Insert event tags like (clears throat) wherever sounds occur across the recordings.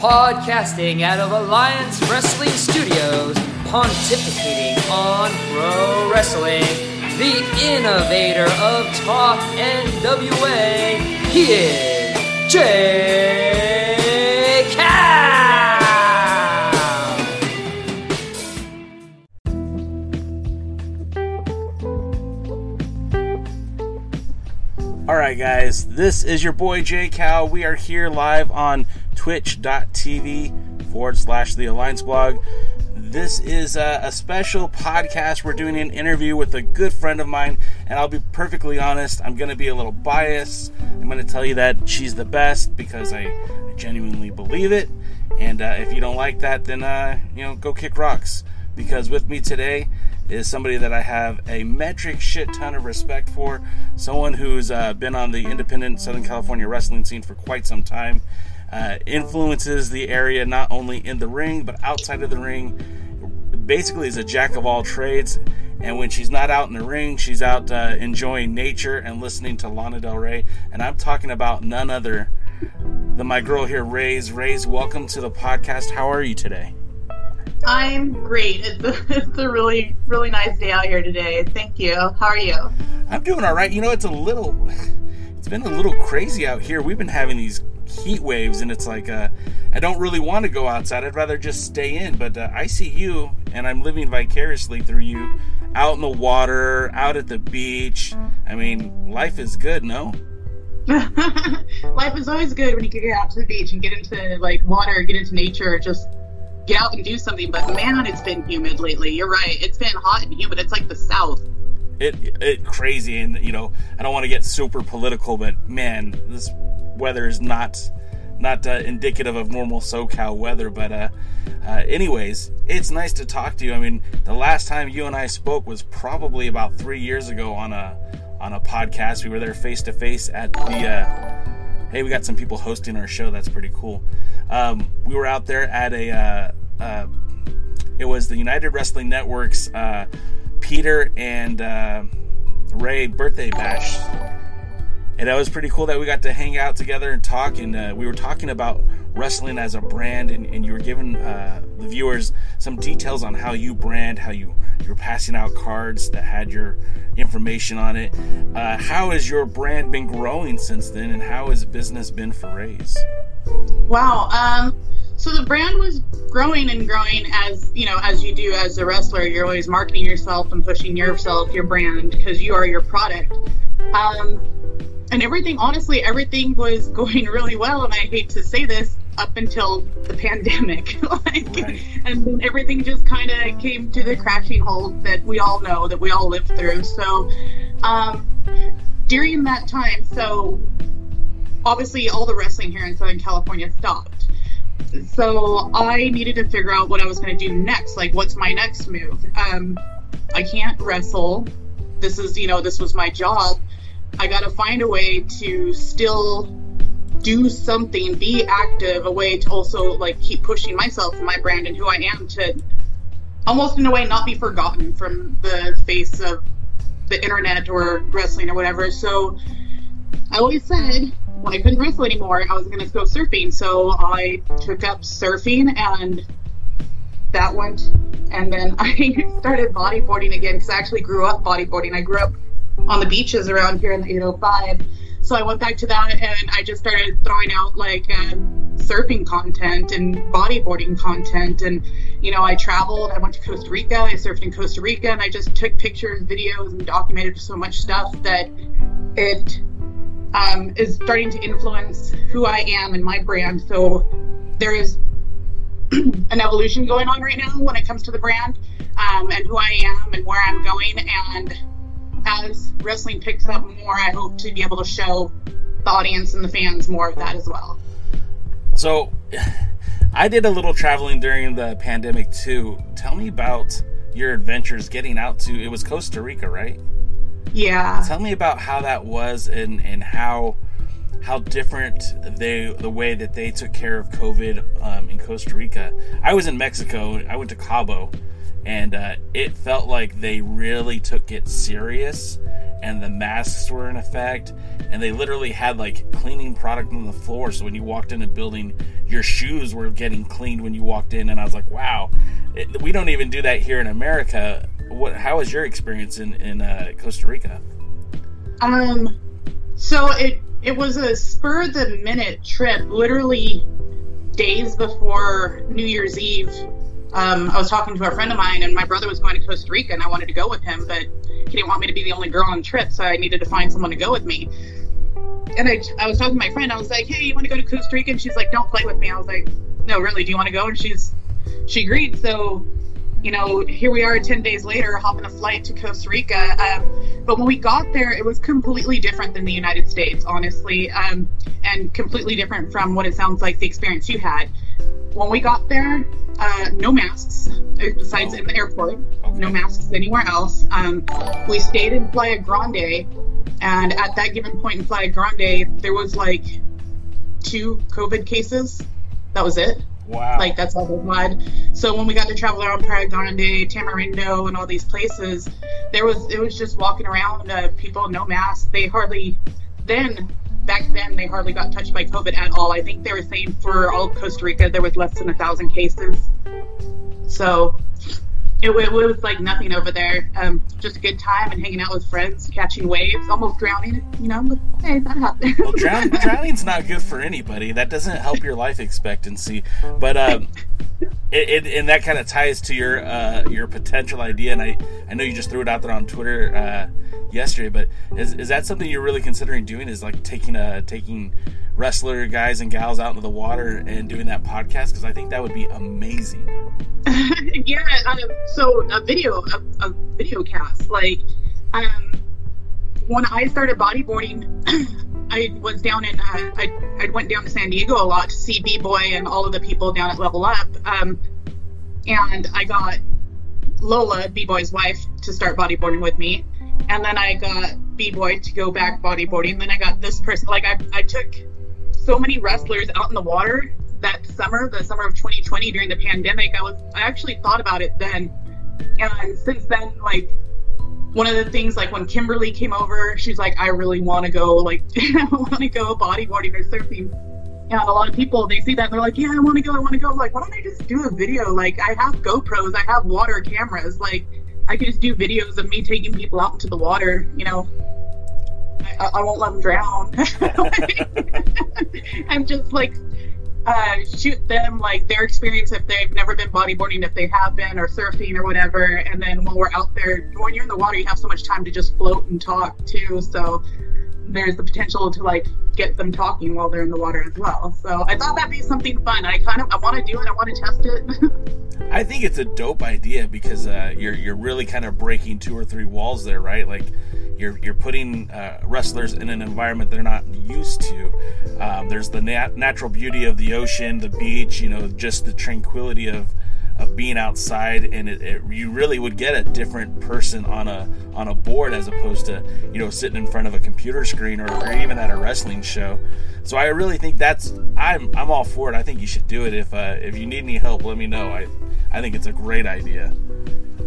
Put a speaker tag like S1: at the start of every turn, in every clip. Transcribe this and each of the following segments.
S1: Podcasting out of Alliance Wrestling Studios, pontificating on pro wrestling, the innovator of Talk NWA, he is Jay Cal.
S2: All right, guys, this is your boy Jay Cal. We are here live on twitch.tv forward slash the Alliance blog. This is a, a special podcast. We're doing an interview with a good friend of mine, and I'll be perfectly honest, I'm going to be a little biased. I'm going to tell you that she's the best because I, I genuinely believe it. And uh, if you don't like that, then, uh, you know, go kick rocks. Because with me today is somebody that I have a metric shit ton of respect for. Someone who's uh, been on the independent Southern California wrestling scene for quite some time. Uh, influences the area not only in the ring but outside of the ring. Basically, is a jack of all trades. And when she's not out in the ring, she's out uh, enjoying nature and listening to Lana Del Rey. And I'm talking about none other than my girl here, Raze. Raze, welcome to the podcast. How are you today?
S3: I'm great. It's a, (laughs) it's a really, really nice day out here today. Thank you. How are you?
S2: I'm doing all right. You know, it's a little, it's been a little crazy out here. We've been having these heat waves, and it's like, uh, I don't really want to go outside. I'd rather just stay in. But uh, I see you, and I'm living vicariously through you, out in the water, out at the beach. I mean, life is good, no? (laughs)
S3: Life is always good when you can get out to the beach and get into like water, get into nature, just get out and do something. But man, it's been humid lately. You're right. It's been hot and humid. It's like the South.
S2: It it crazy, and you know, I don't want to get super political, but man, this weather is not not uh, indicative of normal SoCal weather. But uh, uh, anyways, it's nice to talk to you. I mean, the last time you and I spoke was probably about three years ago on a on a podcast. We were there face to face at the. Uh, hey, we got some people hosting our show. That's pretty cool. Um, we were out there at a. Uh, uh, it was the United Wrestling Network's Peter and uh, Ray birthday bash, and that was pretty cool that we got to hang out together and talk. And uh, we were talking about wrestling as a brand, and, and you were giving uh, the viewers some details on how you brand, how you you were passing out cards that had your information on it. Uh, how has your brand been growing since then, and how has business been for Raze?
S3: Wow. Um, so the brand was growing and growing as you know, as you do as a wrestler. You're always marketing yourself and pushing yourself, your brand, because you are your product. Um, and everything, honestly, everything was (laughs) going really well. And I hate to say this, up until the pandemic, (laughs) like,
S2: Right.
S3: and then everything just kind of came to the crashing halt that we all know that we all lived through. So, um, during that time, so obviously all the wrestling here in Southern California stopped. So I needed to figure out what I was going to do next. Like, what's my next move? Um, I can't wrestle. This is, you know, this was my job. I got to find a way to still do something, be active, a way to also like keep pushing myself and my brand and who I am to almost in a way not be forgotten from the face of the internet or wrestling or whatever. So I always said when I couldn't wrestle anymore, I was going to go surfing. So I took up surfing and that went. And then (laughs) I started bodyboarding again because I actually grew up bodyboarding. I grew up on the beaches around here in the 805. So I went back to that and I just started throwing out like um, surfing content and bodyboarding content. And, you know, I traveled, I went to Costa Rica, I surfed in Costa Rica, and I just took pictures, videos, and documented so much stuff that it um, is starting to influence who I am and my brand. So there is (clears throat) an evolution going on right now when it comes to the brand um, and who I am and where I'm going. And as wrestling picks up more, I hope to be able to show the audience and the fans more of that as well.
S2: So, (sighs) I did a little traveling during the pandemic too. Tell me about your adventures getting out to. It was Costa Rica, right?
S3: Yeah.
S2: Tell me about how that was and and how how different they the way that they took care of COVID um, in Costa Rica. I was in Mexico. I went to Cabo, and uh, it felt like they really took it serious. And the masks were in effect, and they literally had like cleaning product on the floor. So when you walked in a building, your shoes were getting cleaned when you walked in, and I was like, wow, it, we don't even do that here in America. What? How was your experience in in uh, Costa Rica?
S3: Um, so it it was a spur of the minute trip, literally days before New Year's Eve. Um, I was talking to a friend of mine, and my brother was going to Costa Rica, and I wanted to go with him, but he didn't want me to be the only girl on the trip, so I needed to find someone to go with me. And I, I was talking to my friend. I was like, "Hey, you want to go to Costa Rica?" And she's like, "Don't play with me." I was like, "No, really? Do you want to go?" And she's she agreed. So you know, here we are 10 days later, hopping a flight to Costa Rica. Um, but when we got there, it was completely different than the United States, honestly, um, and completely different from what it sounds like the experience you had. When we got there, uh, no masks, uh, besides in the airport, no masks anywhere else. Um, we stayed in Playa Grande, and at that given point in Playa Grande, there was like two COVID cases. That was it.
S2: Wow.
S3: Like that's all they had. So when we got to travel around Grande, Tamarindo, and all these places, there was it was just walking around, uh, people no masks. They hardly then back then they hardly got touched by COVID at all. I think they were saying for all Costa Rica there was less than a thousand cases. So it, it, was like nothing over there. Um, just a good time and hanging out with friends, catching waves, almost drowning. You know, but hey, that happened.
S2: well, drown, (laughs) drowning's not good for anybody. That doesn't help your life expectancy. But um, it, it, and that kind of ties to your uh, your potential idea. And I, I know you just threw it out there on Twitter uh, yesterday. But is, is that something you're really considering doing? Is like taking a taking wrestler guys and gals out into the water and doing that podcast? Because I think that would be amazing. (laughs)
S3: yeah. Um, so a video, a, a video cast. Like, um, when I started bodyboarding. (clears throat) I was down in, uh, I, I went down to San Diego a lot to see B Boy and all of the people down at Level Up. Um, and I got Lola, B Boy's wife, to start bodyboarding with me. And then I got B Boy to go back bodyboarding. Then I got this person. Like, I, I took so many wrestlers out in the water that summer, the summer of 2020 during the pandemic. I was I actually thought about it then, and since then, like one of the things, like when Kimberly came over, she's like, I really want to go, like (laughs) I want to go bodyboarding or surfing. And a lot of people they see that and they're like, yeah, I want to go, I want to go. I'm like, why don't I just do a video? Like I have GoPros, I have water cameras, like I could just do videos of me taking people out into the water, you know. I, I won't let them drown. (laughs) (laughs) I'm just like uh, shoot them like their experience if they've never been bodyboarding, if they have been, or surfing or whatever. And then while we're out there, when you're in the water, you have so much time to just float and talk too. So there's the potential to like get them talking while they're in the water as well. So I thought that'd be something fun. I kind of I want to do it. I want to test it. (laughs)
S2: I think it's a dope idea because uh, you're you're really kind of breaking two or three walls there, right? Like you're you're putting uh, wrestlers in an environment they're not used to. Um, there's the nat- natural beauty of the ocean, the beach, you know, just the tranquility of of being outside, and it, it, you really would get a different person on a on a board as opposed to you know sitting in front of a computer screen or, or even at a wrestling show. So I really think that's I'm I'm all for it. I think you should do it. If uh, if you need any help, let me know. I I think it's a great idea.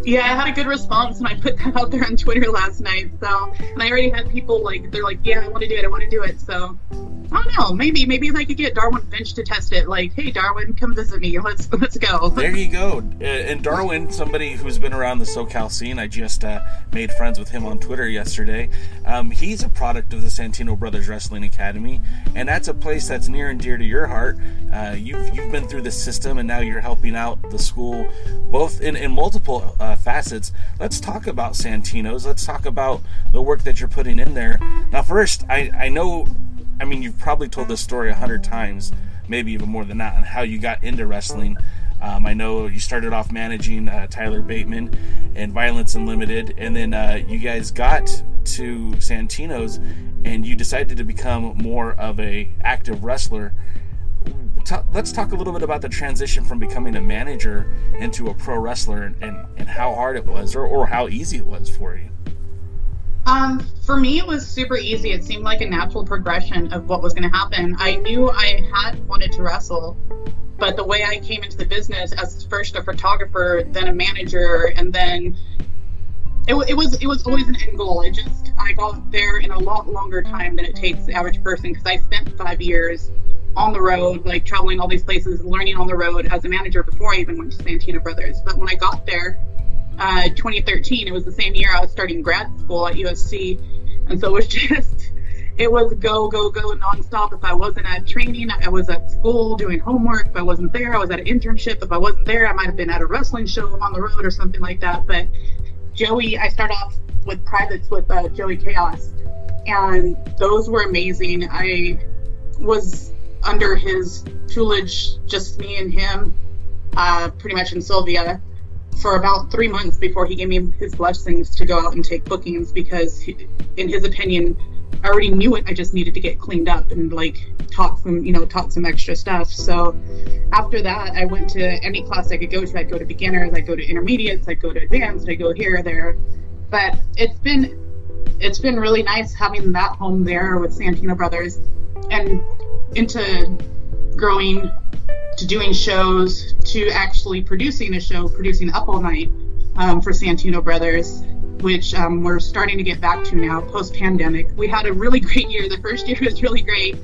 S3: Yeah, I had a good response and I put that out there on Twitter last night. So, and I already had people like, they're like, yeah, I want to do it. I want to do it. So, I don't know. Maybe, maybe if I could get Darwin Finch to test it, like, hey, Darwin, come visit me. Let's let's go.
S2: There you go. Uh, and Darwin, somebody who's been around the SoCal scene, I just uh, made friends with him on Twitter yesterday. Um, he's a product of the Santino Brothers Wrestling Academy, and that's a place that's near and dear to your heart. Uh, you've you've been through the system, and now you're helping out the school, both in in multiple uh, facets. Let's talk about Santino's. Let's talk about the work that you're putting in there. Now, first, I I know I mean, you've probably told this story a hundred times, maybe even more than that, on how you got into wrestling. Um, I know you started off managing uh, Tyler Bateman and Violence Unlimited, and then uh, you guys got to Santino's, and you decided to become more of a active wrestler. let's talk a little bit about the transition from becoming a manager into a pro wrestler, and, and, and how hard it was, or, or how easy it was for you.
S3: Um, for me, it was super easy. It seemed like a natural progression of what was going to happen. I knew I had wanted to wrestle, but the way I came into the business as first a photographer, then a manager, and then it, it was it was always an end goal. I just I got there in a lot longer time than it takes the average person because I spent five years on the road, like traveling all these places, learning on the road as a manager before I even went to Santino Brothers. But when I got there, uh, 2013, it was the same year I was starting grad school at USC, and so it was (laughs) just it was go go go nonstop. If I wasn't at training, I was at school doing homework. If I wasn't there, I was at an internship. If I wasn't there, I might have been at a wrestling show on the road or something like that. But Joey, I start off with privates with uh, Joey Chaos, and those were amazing. I was under his tutelage, just me and him, uh, pretty much in Sylvia, for about three months before he gave me his blessings to go out and take bookings because, he, in his opinion, I already knew it. I just needed to get cleaned up and like talk some, you know, taught some extra stuff. So after that, I went to any class I could go to. I'd go to beginners, I'd go to intermediates, I'd go to advanced, I'd go here there. But it's been it's been really nice having that home there with Santino Brothers and into growing to doing shows to actually producing a show, producing Up All Night um, for Santino Brothers, which um, we're starting to get back to now post pandemic. We had a really (laughs) great year. The first year was really great,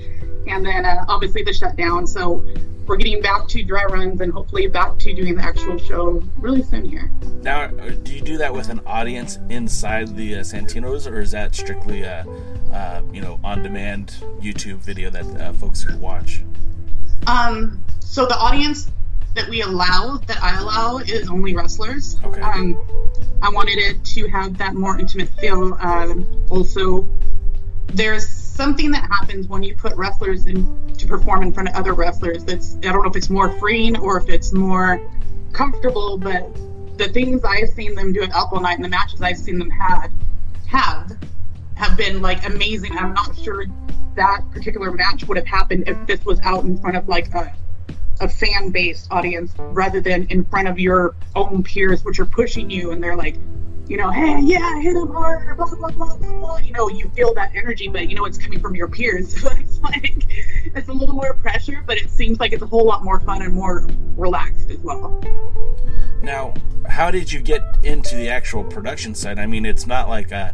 S3: and then uh, obviously the shutdown. So we're getting back to dry runs and hopefully back to doing the actual show really soon here.
S2: Now, uh, do you do that with an audience inside the uh, Santinos, or is that strictly a uh, you know on-demand YouTube video that uh, folks can watch?
S3: Um, so the audience that we allow, that I allow, is only wrestlers.
S2: Okay.
S3: Um, I wanted it to have that more intimate feel. Um, also, there's something that happens when you put wrestlers in to perform in front of other wrestlers. That's I don't know if it's more freeing or if it's more comfortable, but the things I've seen them do at All Night and the matches I've seen them had have have been like amazing. I'm not sure that particular match would have happened if this was out in front of like a a fan based audience rather than in front of your own peers, which are pushing you and they're like, you know, hey, yeah, hit him hard, blah, blah, blah, blah. You know, you feel that energy, but you know it's coming from your peers. (laughs) So it's like, it's a little more pressure, but it seems like it's a whole lot more fun and more relaxed as well.
S2: Now, how did you get into the actual production side? I mean, it's not like a,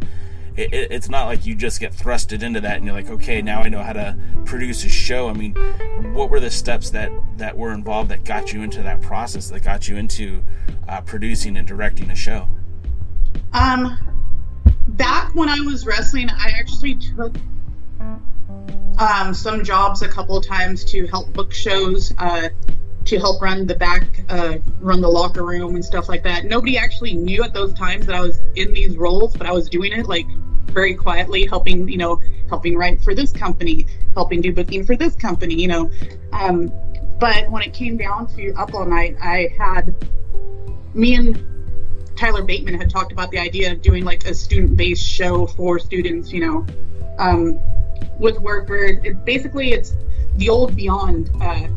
S2: it, it's not like you just get thrusted into that and you're like, okay, now I know how to produce a show. I mean, what were the steps that that were involved that got you into that process, that got you into uh, producing and directing a show?
S3: Um, back when I was wrestling, I actually took um, some jobs a couple of times to help book shows, uh, to help run the back, uh, run the locker room and stuff like that. Nobody actually knew at those times that I was in these roles, but I was doing it like very quietly, helping, you know, helping write for this company, helping do booking for this company, you know. Um, but when it came down to Up All Night, I had me and Tyler Bateman had talked about the idea of doing like a student-based show for students, you know, um, with work where it, basically it's the old Beyond, uh,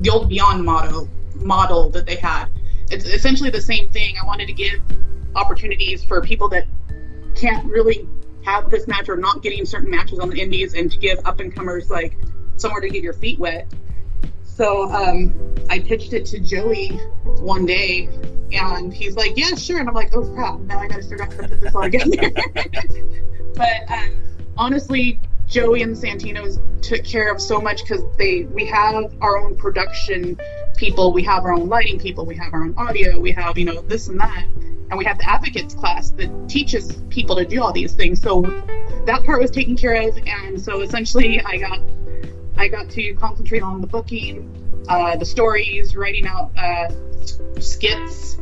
S3: the old Beyond model model that they had. It's essentially the same thing. I wanted to give opportunities for people that can't really have this match or not getting certain matches on the indies, and to give up and comers like somewhere to get your feet wet. So um, I pitched it to Joey one day, and he's like, "Yeah, sure." And I'm like, "Oh crap! Now I got to start out this all together. (laughs) but um, honestly, Joey and Santinos took care of so much because they we have our own production people, we have our own lighting people, we have our own audio, we have you know this and that, and we have the advocates class that teaches people to do all these things. So that part was taken care of, and so essentially I got I got to concentrate on the booking, uh, the stories, writing out uh, skits,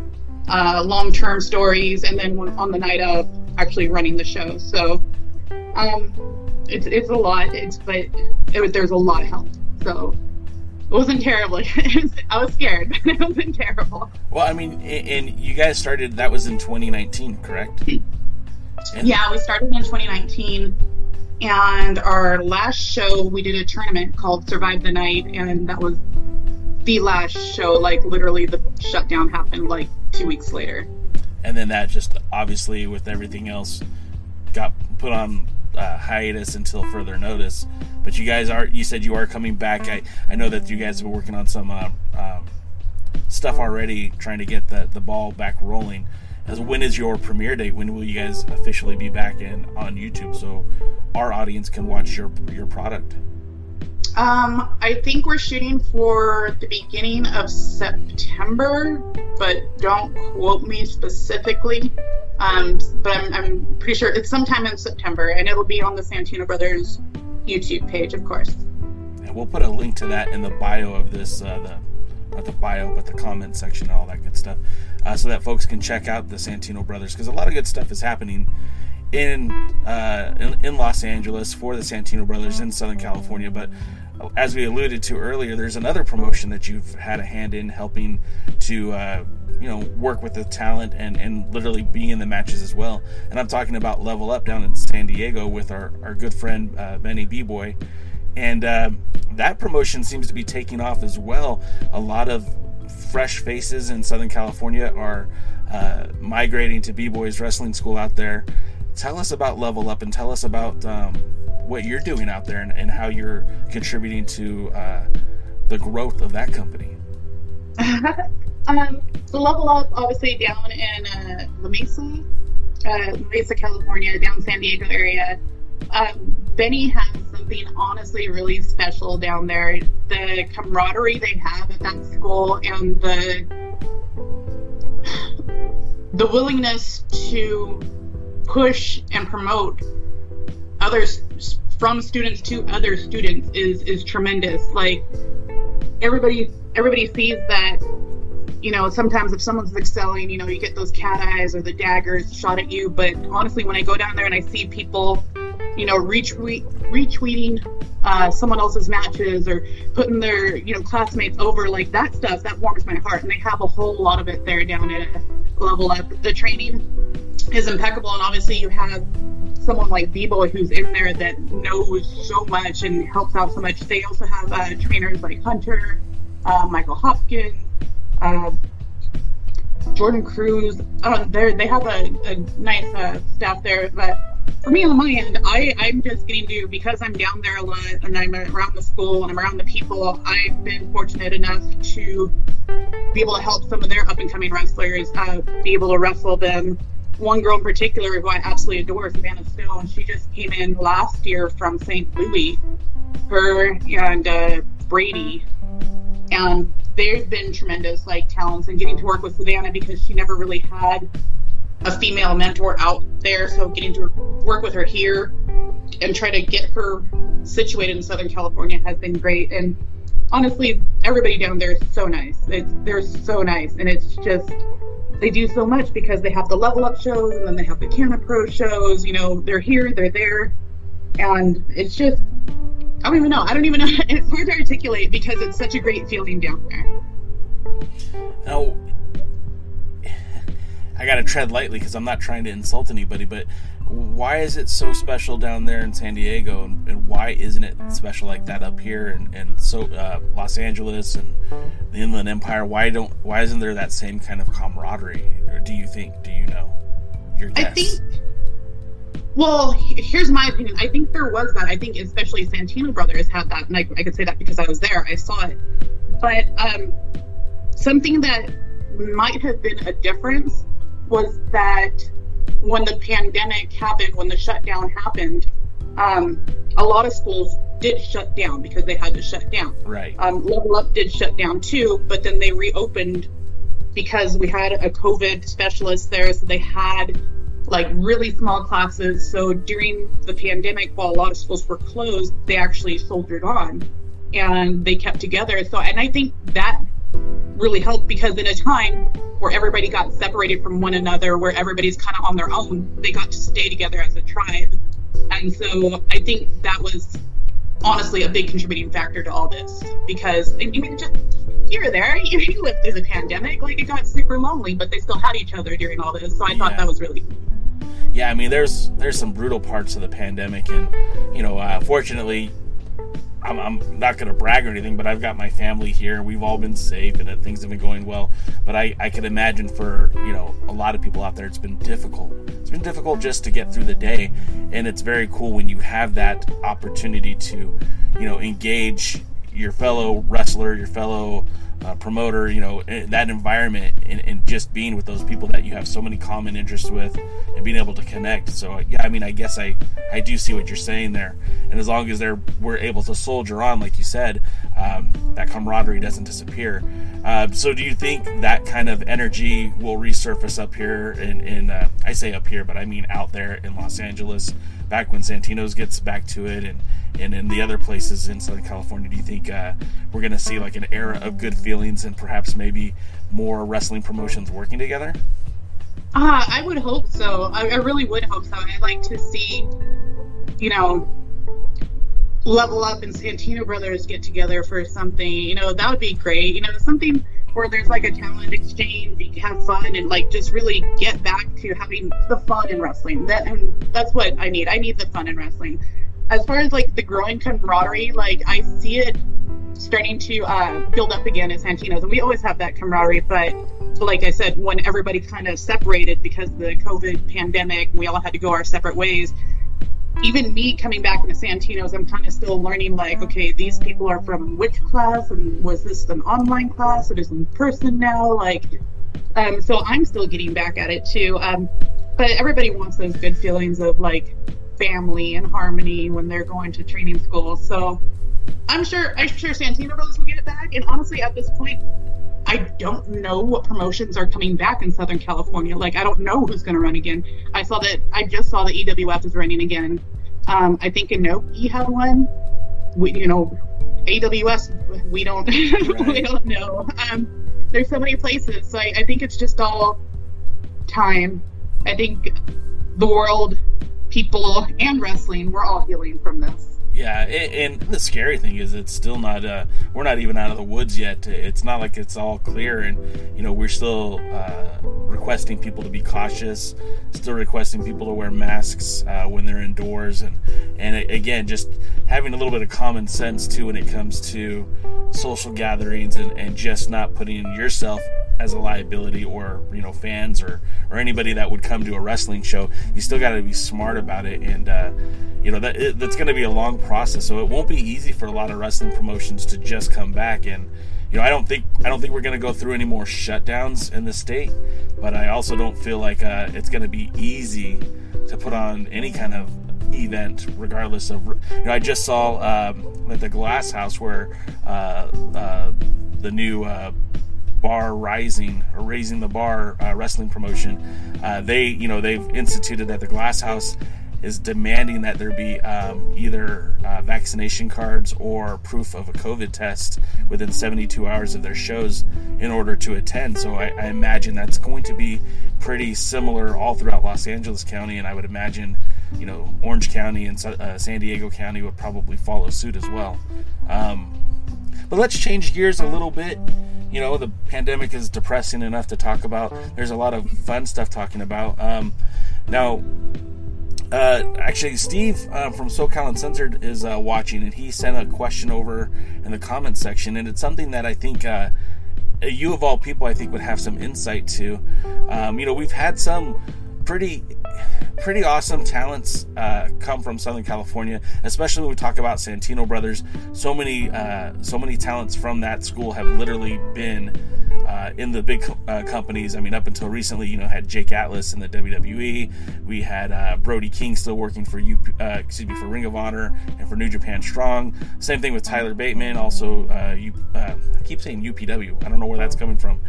S3: uh, long-term stories, and then on the night of actually running the show. So um, it's it's a lot. It's but it, there's a lot of help. So it (laughs) wasn't terrible. (laughs) I was scared, (laughs) but it wasn't terrible.
S2: Well, I mean, and you guys started. That was in 2019, correct? Hmm.
S3: And yeah, we started in 2019 and our last show, we did a tournament called Survive the Night, and that was the last show. Like literally, the shutdown happened like two weeks later.
S2: And then that just obviously, with everything else, got put on uh, hiatus until further notice. But you guys are, you said you are coming back. I, I know that you guys have been working on some uh, um, stuff already, trying to get the, the ball back rolling. As when is your premiere date? When will you guys officially be back in on YouTube so our audience can watch your your product?
S3: Um, I think we're shooting for the beginning of September, but don't quote me specifically. Um, but I'm, I'm pretty sure it's sometime in September, and it'll be on the Santino Brothers YouTube page, of course.
S2: And we'll put a link to that in the bio of this, uh, the not the bio, but the comment section and all that good stuff, uh, so that folks can check out the Santino Brothers because a lot of good stuff is happening in, uh, in in Los Angeles for the Santino Brothers in Southern California. But as we alluded to earlier, there's another promotion that you've had a hand in helping to uh, you know work with the talent and and literally be in the matches as well. And I'm talking about Level Up down in San Diego with our our good friend uh, Benny B Boy, and uh, that promotion seems to be taking off as well. A lot of fresh faces in Southern California are uh, migrating to B Boy's wrestling school out there. Tell us about Level Up and tell us about um, what you're doing out there and, and how you're contributing to uh, the growth of that company. (laughs)
S3: um, the Level Up, obviously, down in uh, La Mesa, uh, Mesa, California, down San Diego area. Um, Benny has something honestly really special down there. The camaraderie they have at that school and the (sighs) the willingness to push and promote others from students to other students is is tremendous. Like everybody everybody sees that you know, sometimes if someone's excelling, you know, you get those cat eyes or the daggers shot at you. But honestly, when I go down there and I see people, you know, retweet, retweeting uh, someone else's matches or putting their, you know, classmates over, like that stuff, that warms my heart. And they have a whole lot of it there down at level up. The training is impeccable, and obviously you have someone like B-Boy who's in there that knows so much and helps out so much. They also have uh, trainers like Hunter, uh, Michael Hopkins, uh, Jordan Cruz. They they have a, a nice uh, staff there. But for me on my end, I, I'm just getting to, because I'm down there a lot and I'm around the school and I'm around the people, I've been fortunate enough to be able to help some of their up and coming wrestlers uh, be able to wrestle them one girl in particular who I absolutely adore, Savannah Stone, she just came in last year from St. Louis. Her and uh, Brady, and they've been tremendous like talents and getting to work with Savannah because she never really had a female mentor out there. So getting to work with her here and try to get her situated in Southern California has been great. And honestly, everybody down there is so nice. It's, they're so nice, and it's just they do so much because they have the level up shows and then they have the Canna Pro shows. You know, they're here, they're there, and it's just I don't even know. I don't even know. (laughs) It's hard to articulate because it's such a great feeling down there.
S2: Now, I got to tread lightly because I'm not trying to insult anybody, but why is it so special down there in San Diego, and, and why isn't it special like that up here and, and so uh, Los Angeles and the Inland Empire? Why don't why isn't there that same kind of camaraderie? Or do you think? Do you know? Your guess?
S3: I think. Well, here's my opinion. I think there was that. I think especially Santino Brothers had that, and I, I could say that because I was there. I saw it. But um, something that might have been a difference was that when the pandemic happened, when the shutdown happened, um, a lot of schools did shut down because they had to shut down.
S2: Right.
S3: Um, Level Up did shut down too, but then they reopened because we had a COVID specialist there, so they had like really small classes. So during the pandemic, while a lot of schools were closed, they actually soldiered on and they kept together. So, and I think that really helped because in a time where everybody got separated from one another, where everybody's kind of on their own, they got to stay together as a tribe. And so I think that was honestly a big contributing factor to all this because I mean, just you're there, you, (laughs) you lived through the pandemic, like it got super lonely, but they still had each other during all this. So I thought that was really
S2: yeah, I mean, there's there's some brutal parts of the pandemic, and you know, uh, fortunately, I'm, I'm not going to brag or anything, but I've got my family here, we've all been safe, and things have been going well. But I, I could imagine for you know a lot of people out there, it's been difficult. It's been difficult just to get through the day, and it's very cool when you have that opportunity to, you know, engage your fellow wrestler, your fellow uh, promoter, you know, that environment and, and, just being with those people that you have so many common interests with and being able to connect. So, yeah, I mean, I guess I, I do see what you're saying there. And as long as they're, we're able to soldier on, like you said, um, that camaraderie doesn't disappear. Uh, so do you think that kind of energy will resurface up here in, in uh, I say up here, but I mean out there in Los Angeles back when Santino's gets back to it and, and in the other places in Southern California, do you think uh, we're going to see like an era of good feelings and perhaps maybe more wrestling promotions working together?
S3: Uh, I would hope so. I, I really would hope so. I'd like to see, you know, Level Up and Santino Brothers get together for something. You know, that would be great. You know, something where there's like a talent exchange, you have fun, and like just really get back to having the fun in wrestling. That and that's what I need. I need the fun in wrestling. As far as like the growing camaraderie, like I see it starting to uh, build up again at Santino's, and we always have that camaraderie. But like I said, when everybody kind of separated because of the COVID pandemic, we all had to go our separate ways even me coming back into Santino's, I'm kind of still learning like, okay, these people are from which class, and was this an online class? or It is in person now, like, um, so I'm still getting back at it too. Um, but everybody wants those good feelings of like family and harmony when they're going to training school. So I'm sure, I'm sure Santino Brothers will get it back. And honestly, at this point, I don't know what promotions are coming back in Southern California. Like, I don't know who's going to run again. I saw that, I just saw that EWF is running again. Um, I think Inoki had one. We, you know, AWS, we don't, (laughs) right. we don't know. Um, there's so many places. So I, I think it's just all time. I think the world, people, and wrestling, we're all healing from this.
S2: Yeah, and the scary thing is, it's still not. Uh, we're not even out of the woods yet. It's not like it's all clear, and you know, we're still uh, requesting people to be cautious. Still requesting people to wear masks uh, when they're indoors, and and again, just having a little bit of common sense too when it comes to social gatherings, and, and just not putting yourself as a liability or you know fans or or anybody that would come to a wrestling show you still got to be smart about it and uh, you know that it, that's going to be a long process so it won't be easy for a lot of wrestling promotions to just come back. And you know i don't think i don't think we're going to go through any more shutdowns in the state but i also don't feel like uh, it's going to be easy to put on any kind of event regardless of you know i just saw um, at the glass house where uh, uh the new uh, bar rising or raising the bar uh, wrestling promotion uh, they you know they've instituted at the glass house is demanding that there be um, either uh, vaccination cards or proof of a covid test within 72 hours of their shows in order to attend so I, I imagine that's going to be pretty similar all throughout los angeles county and i would imagine you know orange county and uh, san diego county would probably follow suit as well um, but let's change gears a little bit you know, the pandemic is depressing enough to talk about. There's a lot of fun stuff talking about. Um, now, uh, actually, Steve uh, from SoCal Uncensored is uh, watching, and he sent a question over in the comments section, and it's something that I think uh, you of all people, I think, would have some insight to. Um, you know, we've had some pretty pretty awesome talents uh, come from Southern California, especially when we talk about Santino Brothers. So many, uh, so many talents from that school have literally been uh, in the big uh, companies. I mean, up until recently, you know, had Jake Atlas in the WWE. We had uh, Brody King still working for you, uh, excuse me, for Ring of Honor and for New Japan Strong. Same thing with Tyler Bateman, also you, I keep saying UPW. I don't know where that's coming from.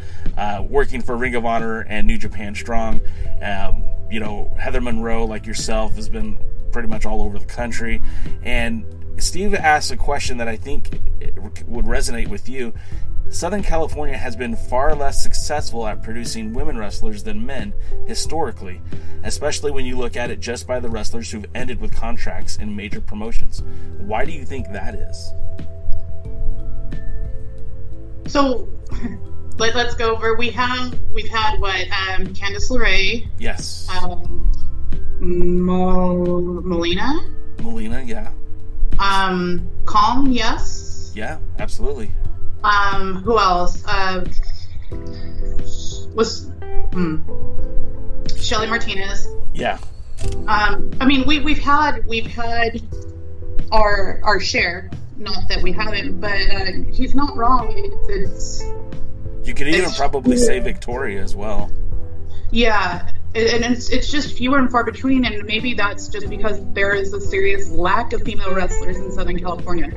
S2: working for Ring of Honor and New Japan Strong. Um, you know, Heather Monroe, like yourself, has been pretty much all over the country. And Steve asked a question that I think would resonate with you. Southern California has been far less successful at producing women wrestlers than men historically, especially when you look at it just by the wrestlers who've ended with contracts in major promotions. Why do you think that is?
S3: So, (laughs) let, us go over. We have we've had what um, Candice LeRae.
S2: Yes.
S3: Um, Mo- Melina.
S2: Melina, yeah.
S3: Um, Calm, yes.
S2: Yeah, absolutely.
S3: Um, who else? Uh, was hmm, Shelly Martinez.
S2: Yeah.
S3: Um, I mean, we we've had we've had our our share Not that we haven't, but uh, he's not wrong. It's, it's
S2: You could even
S3: It's-
S2: probably say Victoria as well.
S3: yeah, and it's it's just fewer and far between, and maybe that's just because there is a serious lack of female wrestlers in Southern California,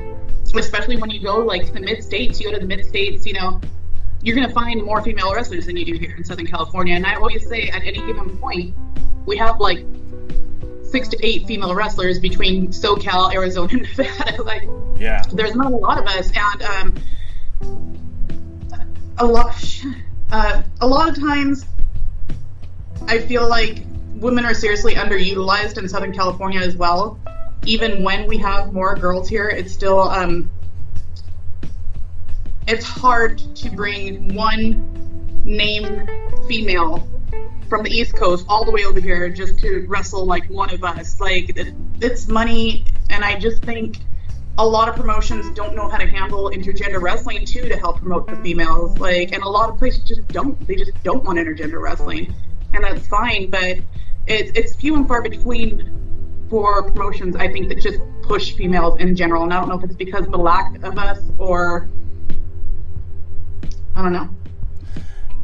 S3: especially when you go like to the mid states. You go to the mid states, you know, you're gonna find more female wrestlers than you do here in Southern California. And I always say, at any given point, we have like six to eight female wrestlers between SoCal, Arizona, and (laughs) Nevada. like
S2: Yeah.
S3: there's not a lot of us, and um, a lot, uh, a lot of times, I feel like women are seriously underutilized in Southern California as well. Even when we have more girls here, it's still um, it's hard to bring one named female from the East Coast all the way over here just to wrestle like one of us. Like it's money, and I just think a lot of promotions don't know how to handle intergender wrestling too to help promote the females. Like, and a lot of places just don't. They just don't want intergender wrestling, and that's fine. But it's it's few and far between for promotions. I think that just push females in general, and I don't know if it's because of the lack of us or I don't know.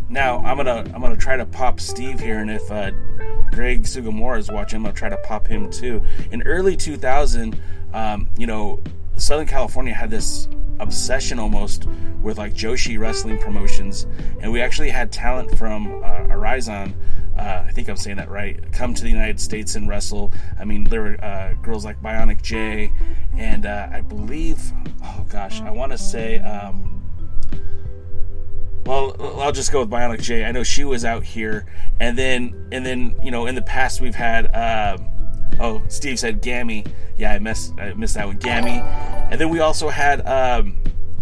S2: Now I'm gonna I'm gonna try to pop Steve here, and if uh, Greg Sugimura is watching, I'm gonna try to pop him too. In early 2000, um, you know, Southern California had this obsession almost with like Joshi wrestling promotions, and we actually had talent from uh, Horizon. Uh, I think I'm saying that right. Come to the United States and wrestle. I mean, there were uh, girls like Bionic J, and uh, I believe, oh gosh, I want to say. Um, well, I'll just go with Bionic J. I know she was out here, and then and then you know in the past we've had. Oh, Steve said Gami. Yeah, I missed I missed that one, Gami. And then we also had. Um,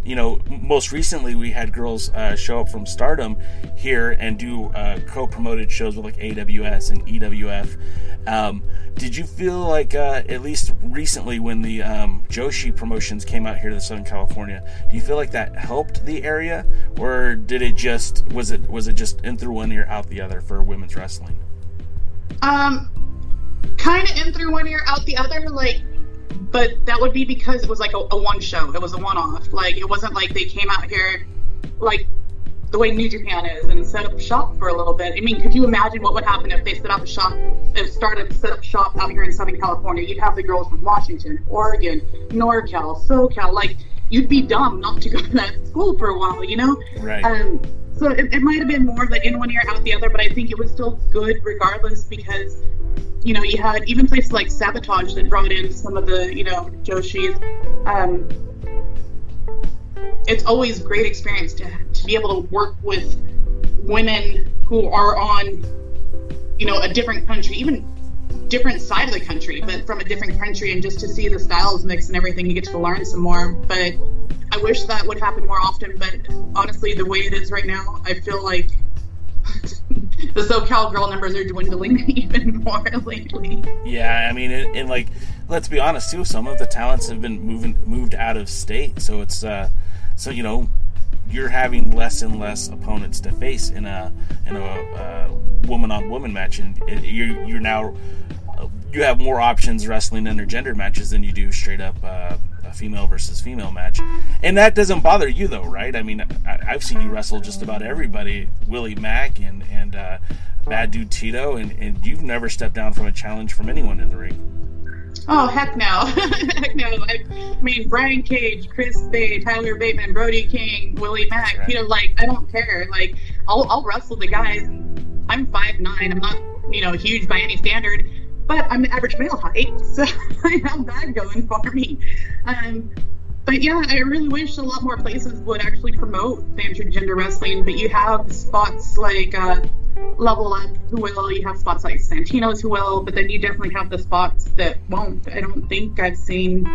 S2: you know, most recently we had girls uh, show up from Stardom here and do uh, co-promoted shows with like AWS and EWF. Um, did you feel like, uh, at least recently, when the um, Joshi promotions came out here to Southern California, do you feel like that helped the area, or did it just was it was it just in through one ear out the other for women's wrestling?
S3: Um, kind of in through one ear, out the other. Like, but that would be because it was like a, a one show. It was a one off. Like, it wasn't like they came out here like the way New Japan is and set up shop for a little bit. I mean, could you imagine what would happen if they set up a shop, if started set up shop out here in Southern California? You'd have the girls from Washington, Oregon, NorCal, SoCal. Like, you'd be dumb not to go to that school for a while, you know?
S2: Right.
S3: Um, so it, it might have been more like in one ear, out the other, but I think it was still good regardless because, you know, you had even places like Sabotage that brought in some of the, you know, Joshis. Um, it's always a great experience to, to be able to work with women who are on, you know, a different country, even different side of the country, but from a different country, and just to see the styles mix and everything, you get to learn some more. But I wish that would happen more often. But honestly, the way it is right now, I feel like (laughs) the SoCal girl numbers are dwindling (laughs) even more lately.
S2: Yeah, I mean, and, like, let's be honest too. Some of the talents have been moving moved out of state, so it's uh, so you know, you're having less and less opponents to face in a in a uh, woman on woman match, and you're you're now you have more options wrestling intergender matches than you do straight up. Uh, a female versus female match, and that doesn't bother you though, right? I mean, I, I've seen you wrestle just about everybody, Willie Mack and and uh, Bad Dude Tito, and, and you've never stepped down from a challenge from anyone in the ring.
S3: Oh heck no, (laughs) heck no! Like, I mean, Brian Cage, Chris Bey, Tyler Bateman, Brody King, Willie Mack.
S2: Right.
S3: You know, like I don't care. Like I'll I'll wrestle the guys. I'm five nine. I'm not you know huge by any standard, but I'm the average male height, so I have that going for me. Um, but yeah, I really wish a lot more places would actually promote the intergender wrestling. But you have spots like uh, Level Up who will, you have spots like Santino's who will, but then you definitely have the spots that won't. I don't think I've seen,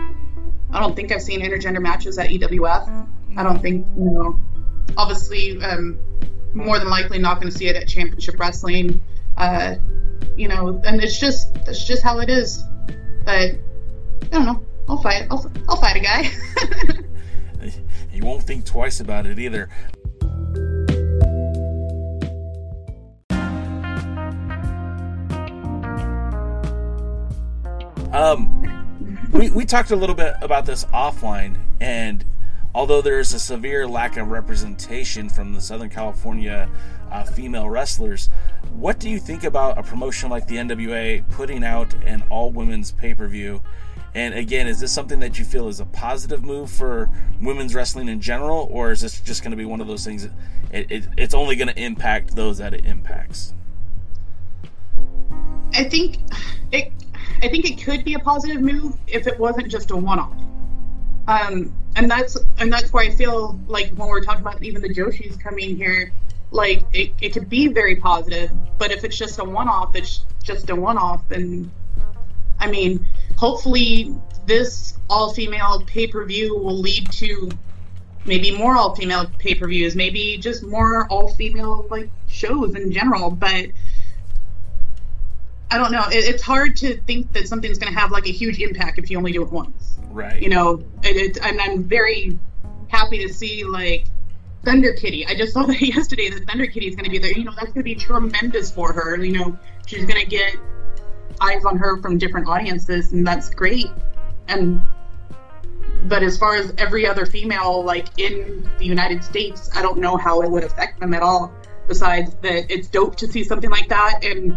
S3: I don't think I've seen intergender matches at EWF. I don't think, you know, obviously, um, more than likely not going to see it at Championship Wrestling. Uh, you know, and it's just that's just how it is. But I don't know. I'll fight. I'll, I'll fight a guy. (laughs)
S2: You won't think twice about it either. Um, we we, talked a little bit about this offline, and although there is a severe lack of representation from the Southern California uh, female wrestlers, what do you think about a promotion like the NWA putting out an all women's pay per view? And again, is this something that you feel is a positive move for women's wrestling in general, or is this just going to be one of those things that it, it, it's only going to impact those that it impacts?
S3: I think it. I think it could be a positive move if it wasn't just a one-off. Um, and that's and that's why I feel like when we're talking about even the Joshis coming here, like it, it could be very positive. But if it's just a one-off, it's just a one-off. And I mean, hopefully this all-female pay-per-view will lead to maybe more all-female pay-per-views, maybe just more all-female like shows in general. But I don't know. It, it's hard to think that something's going to have like a huge impact if you only do it once.
S2: Right.
S3: You know, it, it, and I'm very happy to see like Thunder Kitty. I just saw (laughs) that yesterday that Thunder Kitty is going to be there. You know, that's going to be tremendous for her. You know, she's going to get eyes on her from different audiences, and that's great. And but as far as every other female like in the United States, I don't know how it would affect them at all. Besides that, it's dope to see something like that, and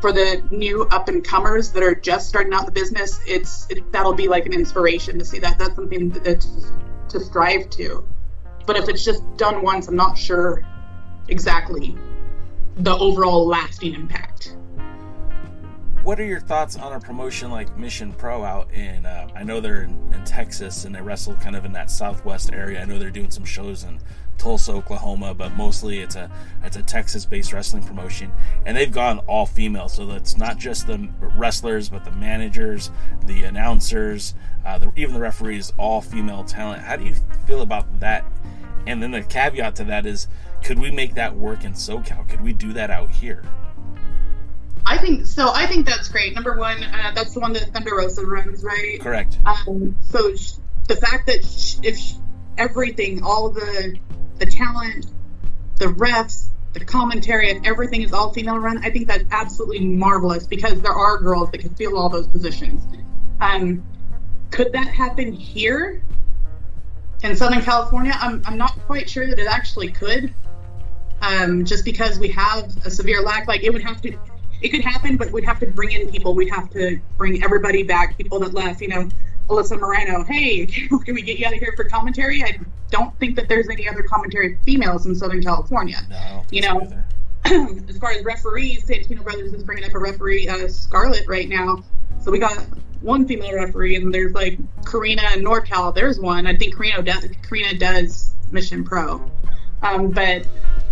S3: for the new up and comers that are just starting out the business, it's it, that'll be like an inspiration to see that. That's something that's to strive to. But if it's just done once, I'm not sure exactly the overall lasting impact.
S2: What are your thoughts on a promotion like Mission Pro out in? Uh, I know they're in, in Texas and they wrestle kind of in that Southwest area. I know they're doing some shows in Tulsa, Oklahoma, but mostly it's a it's a Texas-based wrestling promotion, and they've gone all female. So it's not just the wrestlers, but the managers, the announcers, uh, the, even the referees, all female talent. How do you feel about that? And then the caveat to that is, could we make that work in SoCal? Could we do that out here?
S3: I think so. I think that's great. Number one, uh, that's the one that Thunder Rosa runs, right?
S2: Correct.
S3: Um, so sh- the fact that sh- if sh- everything, all the the talent, the refs, the commentary, and everything is all female run, I think that's absolutely marvelous because there are girls that can fill all those positions. Um, could that happen here in Southern California? I'm, I'm not quite sure that it actually could. Um, just because we have a severe lack, like it would have to, it could happen, but we'd have to bring in people. We'd have to bring everybody back, people that left, you know, Alyssa Moreno, hey, (laughs) can we get you out of here for commentary? I don't think that there's any other commentary females in Southern California.
S2: No,
S3: you know, (clears throat) as far as referees, Santino Brothers is bringing up a referee, uh, Scarlett, right now. So we got one female referee, and there's like Karina and NorCal. There's one. I think Karina does, Karina does Mission Pro. Um, but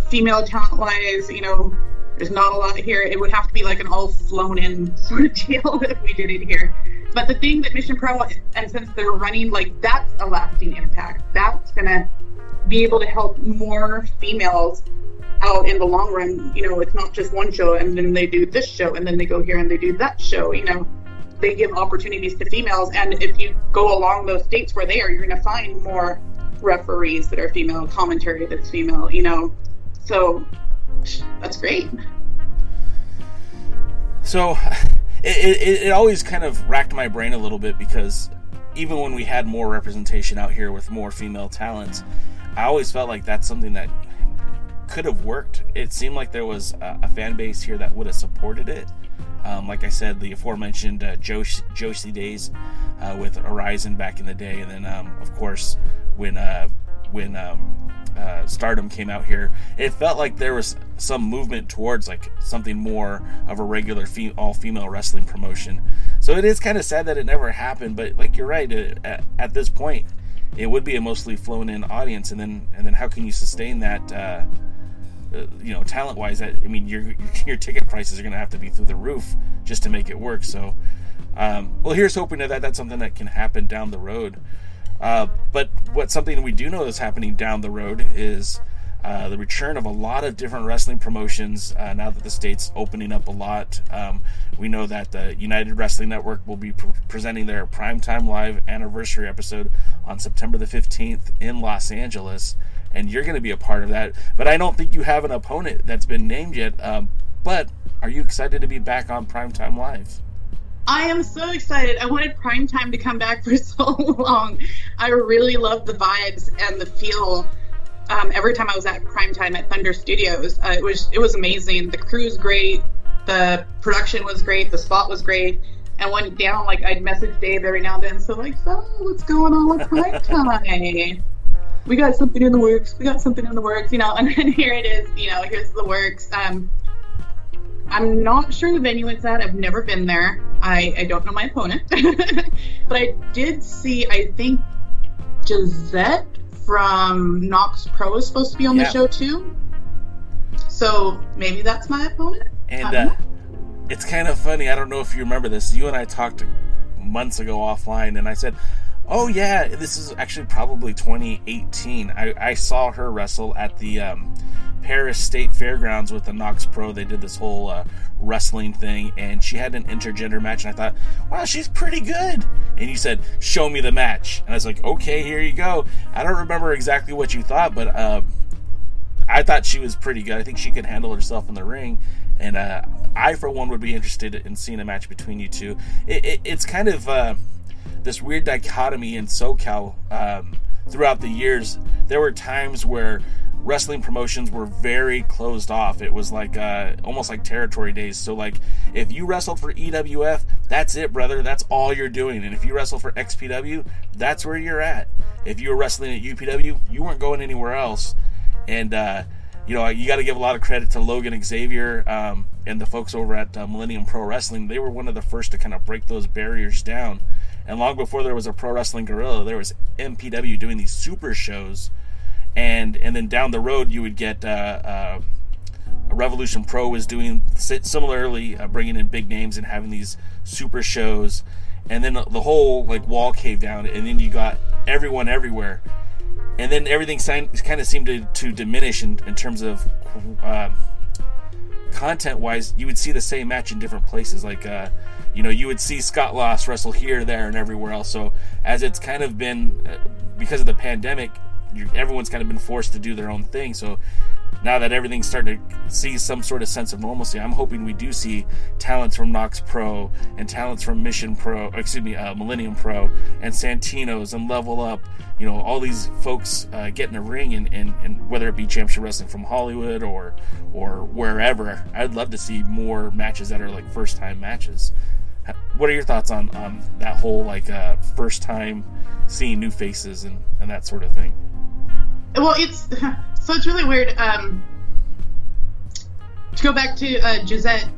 S3: female talent wise, you know, there's not a lot here. It would have to be like an all flown in (laughs) sort of deal (laughs) if we did it here. But the thing that Mission Pro, and since they're running, like that's a lasting impact. That's gonna be able to help more females out in the long run. You know, it's not just one show and then they do this show and then they go here and they do that show. You know, they give opportunities to females, and if you go along those states where they are, you're gonna find more referees that are female, commentary that's female. You know, so that's great.
S2: So it, it, it always kind of racked my brain a little bit because even when we had more representation out here with more female talents, I always felt like that's something that could have worked. It seemed like there was a, a fan base here that would have supported it. Um, like I said, the aforementioned uh, Josh, Joshi days uh, with Horizon back in the day, and then um, of course when uh, when um, uh, Stardom came out here, it felt like there was some movement towards like something more of a regular fe- all female wrestling promotion. So it is kind of sad that it never happened, but like you're right, it, at, at, this point, it would be a mostly flown in audience, and then and then how can you sustain that? Uh, uh, you know, talent wise, that I mean, your (laughs) your ticket prices are going to have to be through the roof just to make it work. So, um, well, here's hoping that that's something that can happen down the road. Uh, but what something we do know is happening down the road is uh, the return of a lot of different wrestling promotions uh, now that the state's opening up a lot. Um, we know that the United Wrestling Network will be pre- presenting their Primetime Live anniversary episode on September the 15th in Los Angeles, and you're going to be a part of that. But I don't think you have an opponent that's been named yet. Um, but are you excited to be back on Primetime Live?
S3: I am so excited. I wanted Prime Time to come back (laughs) for so long. I really love the vibes and the feel. Um, every time I was at Prime Time at Thunder Studios, uh, it was it was amazing. The crew's great, the production was great, the spot was great. And went down like I'd message Dave every now and then. So like, so what's going on with Prime Time? (laughs) we got something in the works. We got something in the works, you know. (laughs) And then here it is, you know. Here's the works. Um, I'm not sure the venue it's at. I've never been there. I, I don't know my opponent. (laughs) but I did see, I think, Gisette from Knox Pro is supposed to be on
S2: Yeah.
S3: the show too. So maybe that's my opponent.
S2: And uh, it's kind of funny. I don't know if you remember this. You and I talked months ago offline, and I said, "Oh yeah, this is actually probably 2018." I, I saw her wrestle at the um, Perris State Fairgrounds with the Knox Pro. They did this whole uh, wrestling thing, and she had an intergender match. And I thought, "Wow, she's pretty good." And you said, "Show me the match," and I was like, "Okay, here you go." I don't remember exactly what you thought, but. Uh, I thought she was pretty good. I think she could handle herself in the ring, and uh, I, for one, would be interested in seeing a match between you two. It, it, it's kind of uh, this weird dichotomy in SoCal. Um, throughout the years, there were times where wrestling promotions were very closed off. It was like uh, almost like territory days. So, like, if you wrestled for EWF, that's it, brother. That's all you're doing. And if you wrestle for XPW, that's where you're at. If you were wrestling at UPW, you weren't going anywhere else and uh, you know you got to give a lot of credit to Logan Xavier um, and the folks over at uh, Millennium Pro Wrestling. They were one of the first to kind of break those barriers down. And long before there was a Pro Wrestling Guerrilla, there was MPW doing these super shows, and and then down the road you would get. Uh, uh, Revolution Pro was doing similarly, uh, bringing in big names and having these super shows, and then the whole like wall caved down, and then you got everyone everywhere, and then everything kind of seemed to, to diminish in, in terms of uh, content wise. You would see the same match in different places, like uh, you know you would see Scott Lost wrestle here, there, and everywhere else. So as it's kind of been uh, because of the pandemic, everyone's kind of been forced to do their own thing. So now that everything's starting to see some sort of sense of normalcy, I'm hoping we do see talents from Knox Pro and talents from Mission Pro, excuse me, uh, Millennium Pro and Santino's and Level Up. You know, all these folks uh, get in a ring and, and, and whether it be championship wrestling from Hollywood or or wherever, I'd love to see more matches that are like first time matches. Ha- What are your thoughts on, on that whole like uh, first time seeing new faces and, and that sort of thing?
S3: Well, it's (laughs) so it's really weird. Um, to go back to uh, Gisette,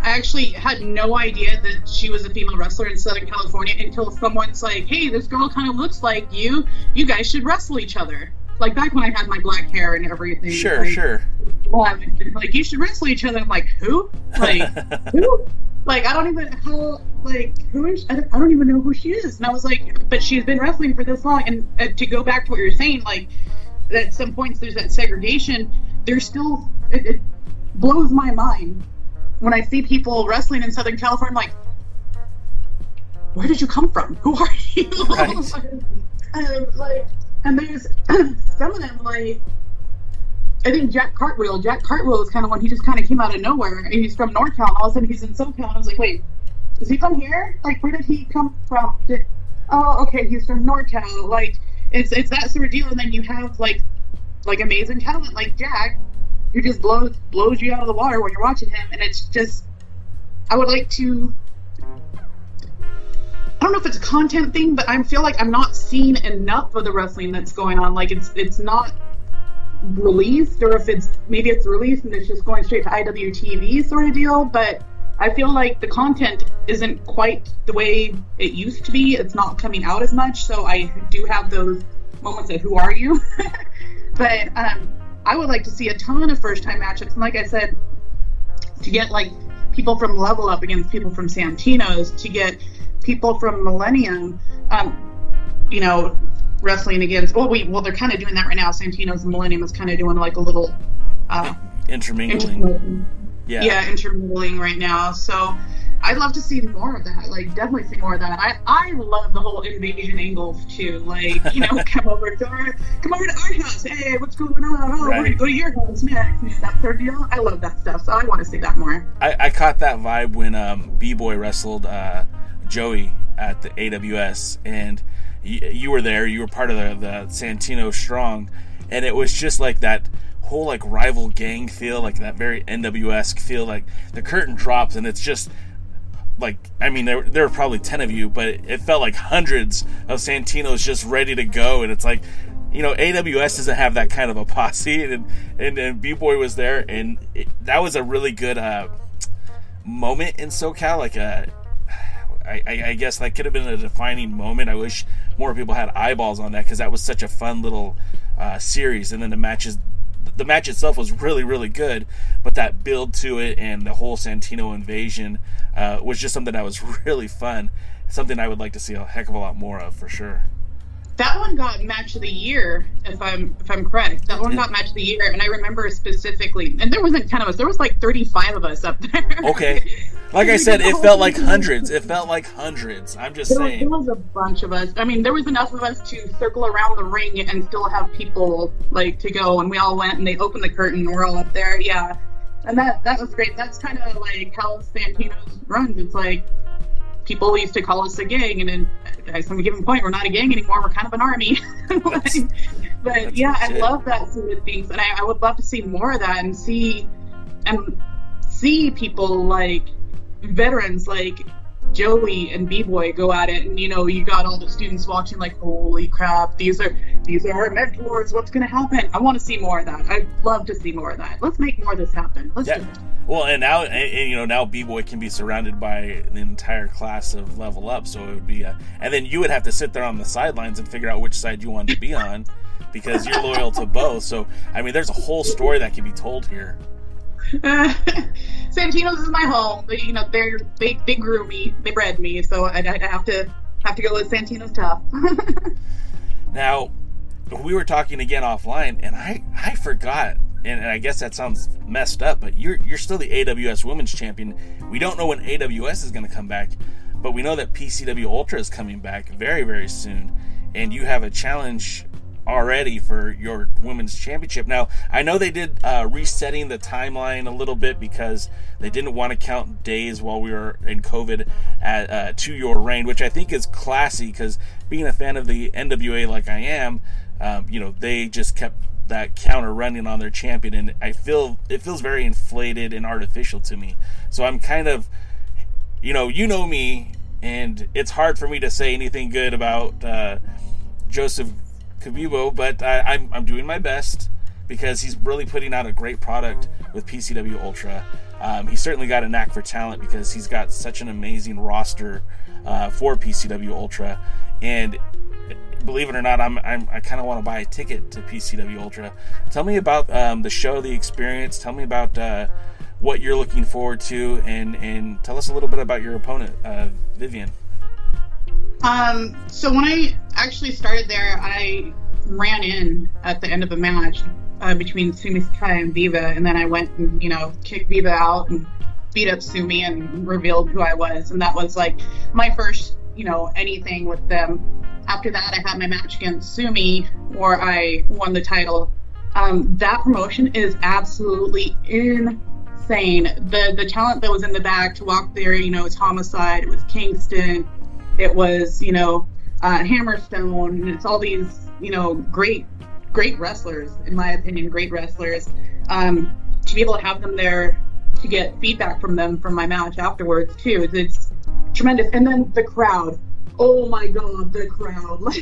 S3: I actually had no idea that she was a female wrestler in Southern California until someone's like, "Hey, this girl kind of looks like you. You guys should wrestle each other." Like back when I had my black hair and everything.
S2: Sure,
S3: like,
S2: sure.
S3: well, like, you should wrestle each other. I'm like, who? Like, (laughs) who? Like, I don't even how. Like, who is? I don't, I don't even know who she is. And I was like, but she's been wrestling for this long. And uh, to go back to what you're saying, like, at some points there's that segregation. There's still it, it blows my mind when I see people wrestling in Southern California. I'm like, where did you come from? Who are you?
S2: Right. (laughs)
S3: and like, and there's (clears throat) some of them like. I think Jack Cartwheel. Jack Cartwheel is kind of one. He just kind of came out of nowhere. He's from NorCal. All of a sudden, he's in SoCal. And I was like, wait, is he from here? Like, where did he come from? Did, oh, okay, he's from NorCal. Like, it's it's that sort of deal. And then you have like like amazing talent like Jack, who just blows blows you out of the water when you're watching him. And it's just, I would like to. I don't know if it's a content thing, but I feel like I'm not seeing enough of the wrestling that's going on. Like it's it's not released, or if it's maybe it's released and it's just going straight to IWTV sort of deal. But I feel like the content isn't quite the way it used to be. It's not coming out as much, so I do have those moments of who are you. (laughs) but um, I would like to see a ton of first time matchups, and like I said, to get like people from Level Up against people from Santino's, to get people from Millennium, um, you know, wrestling against. Well, we well they're kind of doing that right now. Santino's and Millennium is kind of doing like a little. Uh,
S2: Intermingling.
S3: intermingling.
S2: Yeah.
S3: yeah, intermingling right now. So I'd love to see more of that. Like, definitely see more of that. I, I love the whole invasion angles too. Like, you know, (laughs) come over to our, come over to our house. Hey, what's going on? Oh,
S2: Right.
S3: we're gonna go to your house next. That of deal. I love that stuff. So I want to see that more.
S2: I, I caught that vibe when um, B Boy wrestled uh, Joey at the AWS, and y- you were there. You were part of the, the Santino Strong, and it was just like that whole like rival gang feel, like that very NWS feel. Like the curtain drops, and it's just like I mean, there there were probably ten of you, but it, felt like hundreds of Santinos just ready to go, and it's like. You know, AWS doesn't have that kind of a posse, (laughs) and and, and B Boy was there, and it, that was a really good uh, moment in SoCal. Like, uh, I, I, I guess that could have been a defining moment. I wish more people had eyeballs on that because that was such a fun little uh, series. And then the matches, the match itself was really, really good, but that build to it and the whole Santino invasion uh, was just something that was (laughs) really fun. Something I would like to see a heck of a lot more of for sure.
S3: That one got match of the year, if I'm if I'm correct. That one got match of the year, and I remember specifically. And there wasn't ten of us. There was like 35 of us up there.
S2: Okay. (laughs) Like I said, it felt like hundreds. It felt like hundreds. I'm just
S3: There, was- there was a bunch of us. I mean, there was enough of us to circle around the ring and still have people like to go. And we all went and they opened the curtain. and We're all up there. Yeah, and that that was great. That's kind of like how Santino's runs. It's like people used to call us a gang, and then at some given point, we're not a gang anymore. We're kind of an army. (laughs) but
S2: that's
S3: yeah, I love that sort of things, and I, I would love to see more of that and see and see people like veterans like Joey and B Boy go at it, and you know you got all the students watching like, holy crap, these are these are our mentors. What's gonna happen? I want to see more of that. I'd love to see more of that. Let's make more of this happen. Let's
S2: Yeah.
S3: do it.
S2: Well, and now, and, and, you know, now B Boy can be surrounded by an entire class of level up. So it would be, a, and then you would have to sit there on the sidelines and figure out which side you wanted to be on, because you're loyal to both. So I mean, there's a whole story that can be told here. (laughs)
S3: Santino's is my home. They, you know, they're they they grew me, they bred me, so I, I have to have to go with Santino's tough. (laughs)
S2: Now, we were talking again offline, and I I forgot, and, and I guess that sounds messed up, but you're you're still the AWS Women's Champion. We don't know when AWS is going to come back, but we know that PCW Ultra is coming back very very soon, and you have a challenge already for your women's championship. Now, I know they did uh, resetting the timeline a little bit because they didn't want to count days while we were in COVID at, uh, to your reign, which I think is classy because being a fan of the NWA like I am, um, you know, they just kept that counter running on their champion, and I feel it feels very inflated and artificial to me. So I'm kind of you know, you know me, and it's hard for me to say anything good about uh, Joseph Cabibbo, but I, I'm, I'm doing my best because he's really putting out a great product with PCW Ultra. Um, he's certainly got a knack for talent because he's got such an amazing roster uh, for PCW Ultra, and believe it or not, I'm, I'm I kind of want to buy a ticket to PCW Ultra. Tell me about um, the show, the experience. Tell me about uh, what you're looking forward to, and and tell us a little bit about your opponent, uh, Vivian.
S3: Um, so when I actually started there, I ran in at the end of a match uh, between Sumi Sakai and Viva, and then I went and you know kicked Viva out and beat up Sumi and revealed who I was, and that was like my first you know anything with them. After that, I had my match against Sumi, where I won the title. Um, that promotion is absolutely insane. The the talent that was in the back to walk there, you know, it's Homicide, it was Kingston, it was you know uh, Hammerstone, and it's all these you know great great wrestlers, in my opinion, great wrestlers. Um, to be able to have them there to get feedback from them from my match afterwards too, it's, it's tremendous. And then the crowd, oh my god, the crowd! (laughs)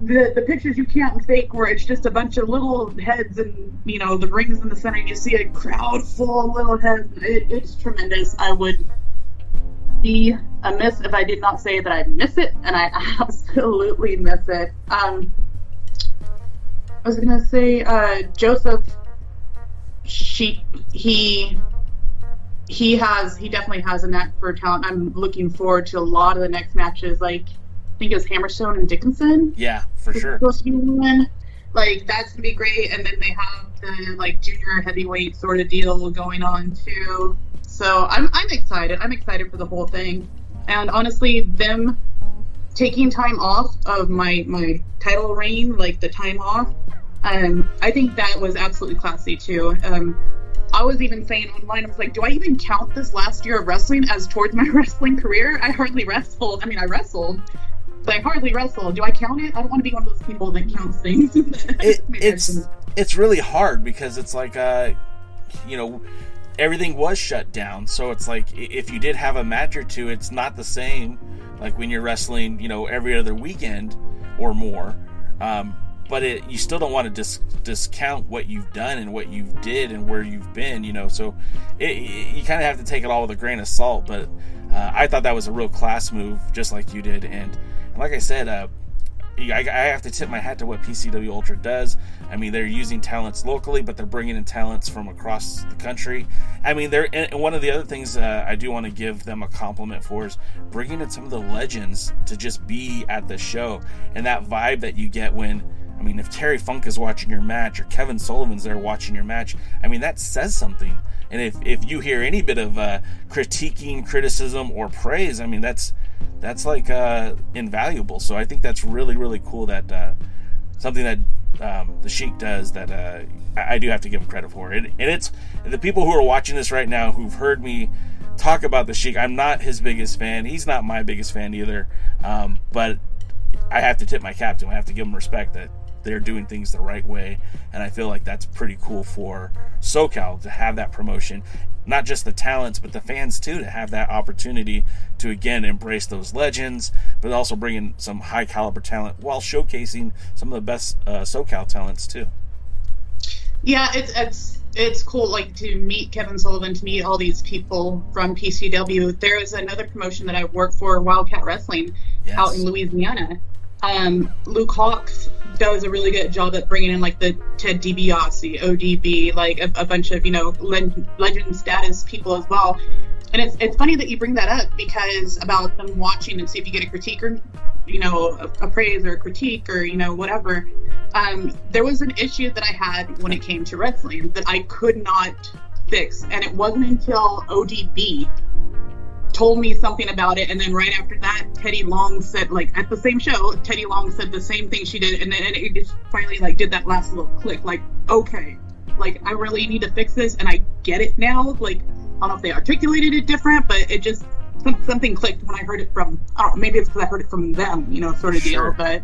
S3: the the pictures you can't fake where it's just a bunch of little heads and you know the rings in the center you see a crowd full of little heads it, it's tremendous i would be amiss if i did not say that i miss it and i (laughs) absolutely miss it um i was gonna say uh joseph she he he has he definitely has a knack for talent i'm looking forward to a lot of the next matches like i think it was hammerstone and dickinson
S2: Yeah, for sure.
S3: supposed to be one. Like that's gonna be great, and then they have the like junior heavyweight sort of deal going on too. So I'm I'm excited. I'm excited for the whole thing. And honestly, them taking time off of my my title reign, like the time off, um, I think that was absolutely classy too. Um, I was even saying online, I was like, do I even count this last year of wrestling as towards my (laughs) wrestling career? I hardly wrestled. I mean, I wrestled, but I hardly wrestled. Do I count it? I don't want to be one of those people that counts things. (laughs)
S2: it, it's it's really hard because it's like, uh, you know, everything was shut down. So it's like if you did have a match or two, it's not the same like when you're wrestling, you know, every other weekend or more. Um, but it, you still don't want to dis- discount what you've done and what you've did and where you've been, you know. So it, it, you kind of have to take it all with a grain of salt. But uh, I thought that was a real class move, just like you did. And, and like I said, uh, I, I, have to tip my hat to what PCW Ultra does. I mean, they're using talents locally, but they're bringing in talents from across the country. I mean, they're and one of the other things uh, I do want to give them a compliment for is bringing in some of the legends to just be at the show and that vibe that you get when. I mean, if Terry Funk is watching your match or Kevin Sullivan's there watching your match, I mean, that says something. And if, if you hear any bit of uh, critiquing, criticism, or praise, I mean, that's that's like uh, invaluable. So I think that's really really cool that uh, something that um, the Sheik does that uh, I, I, do have to give him credit for. And, and it's the people who are watching this right now who've heard me talk about the Sheik. I'm not his biggest fan. He's not my biggest fan either. Um, but I have to tip my cap to him. I have to give him respect that they're doing things the right way, and I feel like that's pretty cool for SoCal to have that promotion. Not just the talents, but the fans too, to have that opportunity to again embrace those legends, but also bring in some high caliber talent while showcasing some of the best uh, SoCal talents too.
S3: Yeah, it's it's it's cool like to meet Kevin Sullivan, to meet all these people from PCW. There is another promotion that I work for, Wildcat Wrestling, yes. out in Louisiana, um, Luke Hawx does a really good job at bringing in like the Ted DiBiase, ODB, like a, a bunch of you know legend, legend status people as well. And it's it's funny that you bring that up because about them watching and see if you get a critique or you know a, a praise or a critique or you know whatever. Um, there was an issue that I had when it came to wrestling that I could not fix, and it wasn't until ODB told me something about it, and then right after that, Teddy Long said, like at the same show, Teddy Long said the same thing she did, and then it just finally like did that last little click, like okay, like I really need to fix this, and I get it now. Like I don't know if they articulated it different, but it just something clicked when I heard it from. I don't know, maybe it's because I heard it from them, you know, sort of sure. deal, but.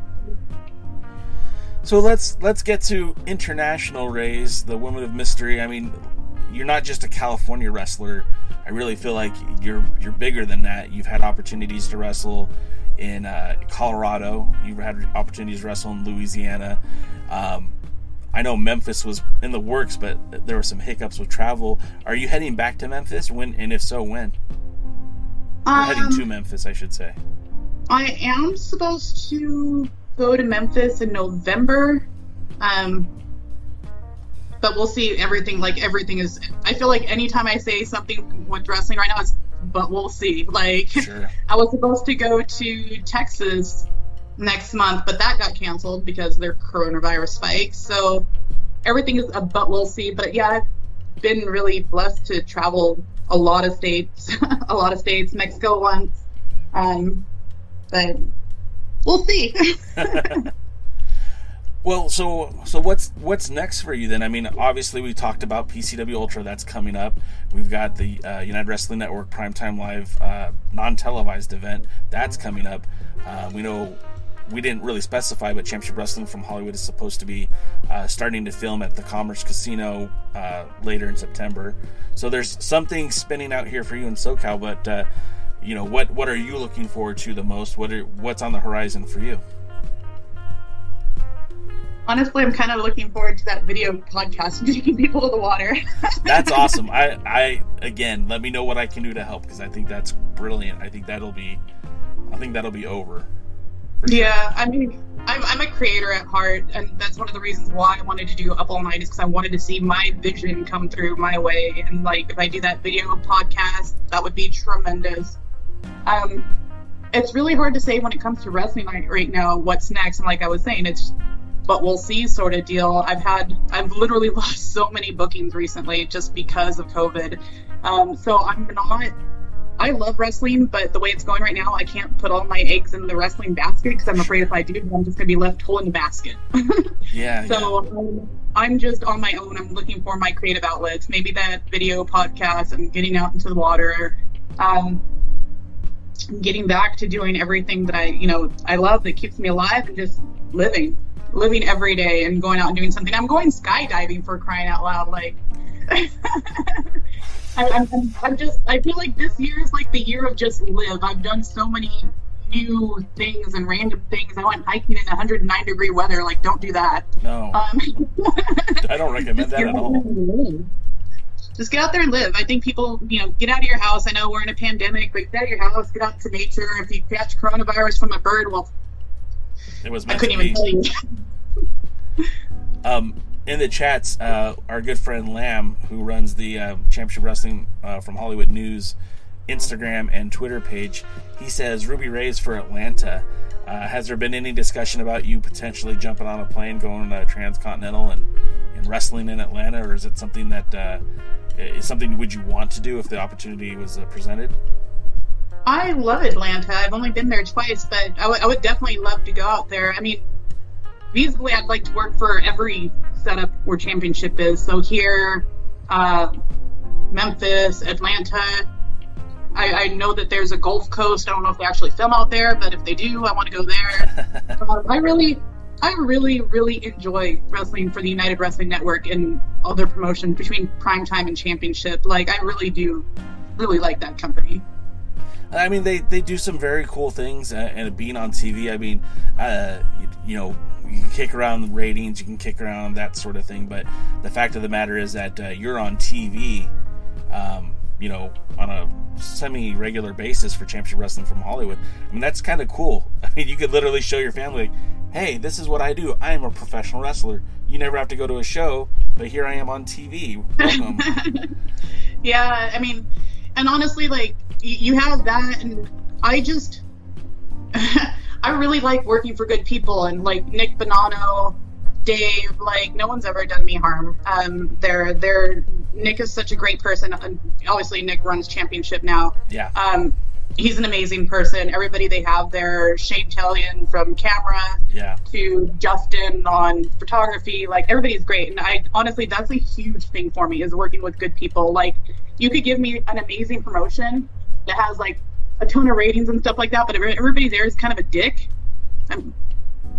S2: So let's let's get to international Raze, the women of mystery. I mean, you're not just a California wrestler I really feel like you're you're bigger than that. You've had opportunities to wrestle in uh, Colorado. You've had opportunities to wrestle in Louisiana. Um, I know Memphis was in the works, but there were some hiccups with travel. Are you heading back to Memphis? When and if so, when? Um, heading to Memphis, I should say.
S3: I am supposed to go to Memphis in November. Um, but we'll see everything like everything is i feel like anytime i say something with wrestling right now it's but we'll see. Like (laughs) sure. i was supposed to go to texas next month but that got canceled because their coronavirus spike. So everything is a but we'll see. But yeah i've been really blessed to travel a lot of states (laughs) a lot of states mexico once um but we'll see (laughs)
S2: Well, so so what's what's next for you then? I mean, obviously we talked about PCW Ultra that's coming up. We've got the uh, United Wrestling Network Primetime Live uh, non-televised event that's coming up. Uh, we know we didn't really specify, but Championship Wrestling from Hollywood is supposed to be uh, starting to film at the Commerce Casino uh, later in September. So there's something spinning out here for you in SoCal. But uh, you know, what what are you looking forward to the most? What are, what's on the horizon for you?
S3: Honestly, I'm kind of looking forward to that video podcast (laughs) taking people to the water.
S2: that's (laughs) awesome. I, I again, let me know what I can do to help because I think that's brilliant. I think that'll be, I think that'll be over.
S3: Yeah, I mean, I'm, I'm a creator at heart, and that's one of the reasons why I wanted to do Up All Night is because I wanted to see my vision come through my way. And like, if I do that video podcast, that would be tremendous. Um, it's really hard to say when it comes to wrestling right, right now what's next. And like I was saying, it's but we'll see sort of deal. I've had, I've literally (laughs) lost so many bookings recently just because of COVID. Um, so I'm not, I love wrestling, but the way it's going right now, I can't put all my eggs in the wrestling basket because I'm afraid if I do, I'm just going to be left holding the basket. (laughs)
S2: yeah.
S3: So
S2: yeah.
S3: um, I'm just on my own. I'm looking for my creative outlets, maybe that video podcast I'm getting out into the water. Um, getting back to doing everything that I, you know, I love that keeps me alive and just living, living every day and going out and doing something. I'm going skydiving for crying out loud. Like, (laughs) I, I'm, I'm just, I feel like this year is like the year of just live. I've done so many new things and random things. I went hiking in 109 degree weather. Like, don't do that.
S2: No.
S3: Um, (laughs)
S2: I don't recommend that at all.
S3: Just get out there and live. I think people, you know, get out of your house. I know we're in a pandemic, but get out of your house, get out to nature. If you catch coronavirus from a bird, well,
S2: It was
S3: I couldn't
S2: to
S3: even tell you.
S2: Um, in the chats, uh, our good friend Lamb, who runs the uh, Championship Wrestling uh, from Hollywood News Instagram and Twitter page, he says Ruby Raze for Atlanta. Uh, has there been any discussion about you potentially jumping on a plane, going uh, transcontinental, and, and wrestling in Atlanta, or is it something that uh, is something would you want to do if the opportunity was uh, presented?
S3: I love Atlanta. I've only been there twice, but I, w- I would definitely love to go out there. I mean, feasibly, I'd like to work for every setup where championship is. So here, uh, Memphis, Atlanta. I, I know that there's a Gulf Coast. I don't know if they actually film out there, but if they do, I want to go there. (laughs) um, I really, I really, really enjoy wrestling for the United Wrestling Network and other promotions between primetime and championship. Like, I really do, really like that company.
S2: I mean, they, they do some very cool things, uh, and being on TV, I mean, uh, you, you, know, you can kick around the ratings, you can kick around that sort of thing, but the fact of the matter is that uh, you're on TV, um, you know, on a semi regular basis for Championship Wrestling from Hollywood. I mean, that's kind of cool. (laughs) I mean, you could literally show your family, hey, this is what I do. I am a professional wrestler. You never have to go to a show, but here I am on TV. Welcome. (laughs)
S3: yeah, I mean, and honestly, like, you have that, and I just, (laughs) I really like working for good people, and like Nick Bonanno, Dave, like, no one's ever done me harm. Um, they're, they're, Nick is such a great person. And obviously, Nick runs championship now.
S2: Yeah.
S3: Um, he's an amazing person. Everybody they have there, Shane Tellian from camera
S2: yeah.
S3: to Justin on photography, like everybody's great. And I honestly, that's a huge thing for me is working with good people. Like you could give me an amazing promotion that has like a ton of ratings and stuff like that, but everybody there is kind of a dick, I'm,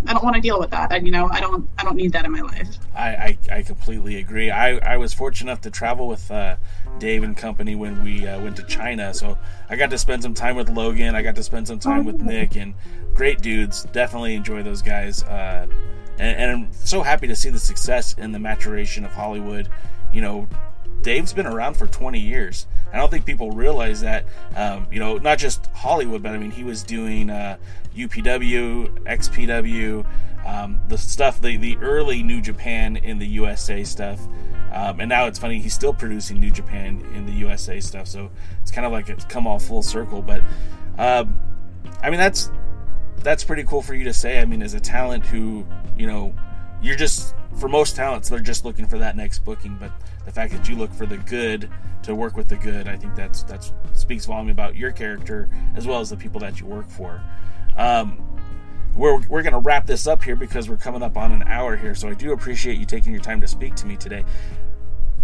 S3: I don't want to deal with that. I, you know, I don't, I don't need that in my life.
S2: I, I, I completely agree. I, I was fortunate enough to travel with uh, Dave and company when we uh, went to China, so I got to spend some time with Logan. I got to spend some time with Nick, and great dudes. Definitely enjoy those guys, uh, and, and I'm so happy to see the success and the maturation of Hollywood. You know, Dave's been around for 20 years. I don't think people realize that. Um, you know, not just Hollywood, but I mean, he was doing uh, UPW, XPW, um, the stuff, the the early New Japan in the USA stuff. Um, and now it's funny he's still producing New Japan in the USA stuff, so it's kind of like it's come all full circle. But um, I mean, that's that's pretty cool for you to say. I mean, as a talent who you know, you're just for most talents they're just looking for that next booking, but the fact that you look for the good to work with the good, I think that's that's speaks volume about your character as well as the people that you work for. Um, we're, we're going to wrap this up here because we're coming up on an hour here. So I do appreciate you taking your time to speak to me today.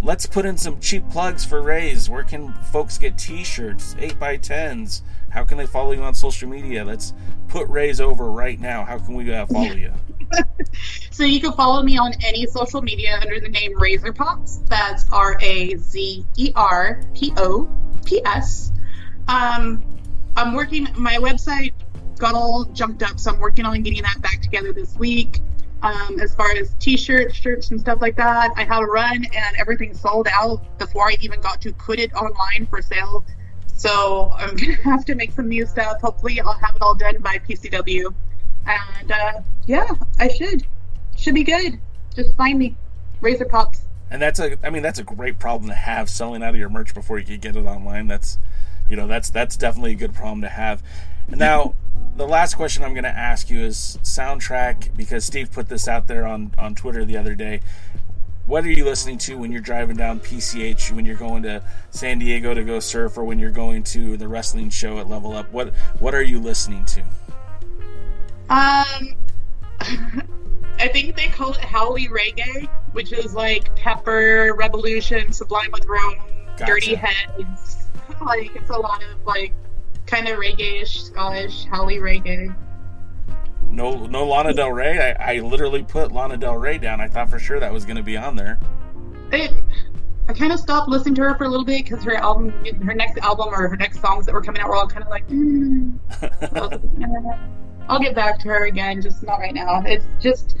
S2: Let's put in some cheap plugs for Raze. Where can folks get T-shirts, eight by tens? How can they follow you on social media? Let's put Raze over right now. How can we uh, follow (laughs) you? (laughs)
S3: so you can follow me on any social media under the name Razer Pops. That's R A Z E R P O P S. Um, I'm working. My website got all jumped up, so I'm working on getting that back together this week. Um, as far as t-shirts, shirts, and stuff like that, I had a run and everything sold out before I even got to put it online for sale. So I'm gonna (laughs) have to make some new stuff. Hopefully, I'll have it all done by PCW. And uh, yeah, I should should be good. Just find me, Razer Pops.
S2: And that's a, I mean, that's a great problem to have selling out of your merch before you can get it online. That's, you know, that's that's definitely a good problem to have. Now, (laughs) the last question I'm going to ask you is soundtrack because Steve put this out there on on Twitter the other day. What are you listening to when you're driving down PCH, when you're going to San Diego to go surf, or when you're going to the wrestling show at Level Up? What What are you listening to?
S3: Um, (laughs) I think they call it Howley Reggae, which is like Pepper, Rebelution, Sublime with Rome,
S2: Gotcha.
S3: Dirty Heads. (laughs) Like it's a lot of like kind of reggae-ish, Scottish Howley Reggae.
S2: No, no Lana Del Rey. I, I literally put Lana Del Rey down. I thought for sure that was going to be on there.
S3: It, I kind of stopped listening to her for a little bit because her album, her next album or her next songs that were coming out were all kind of like, mm. (laughs) I was like, "Eh, I'll get back to her again, just not right now. It's just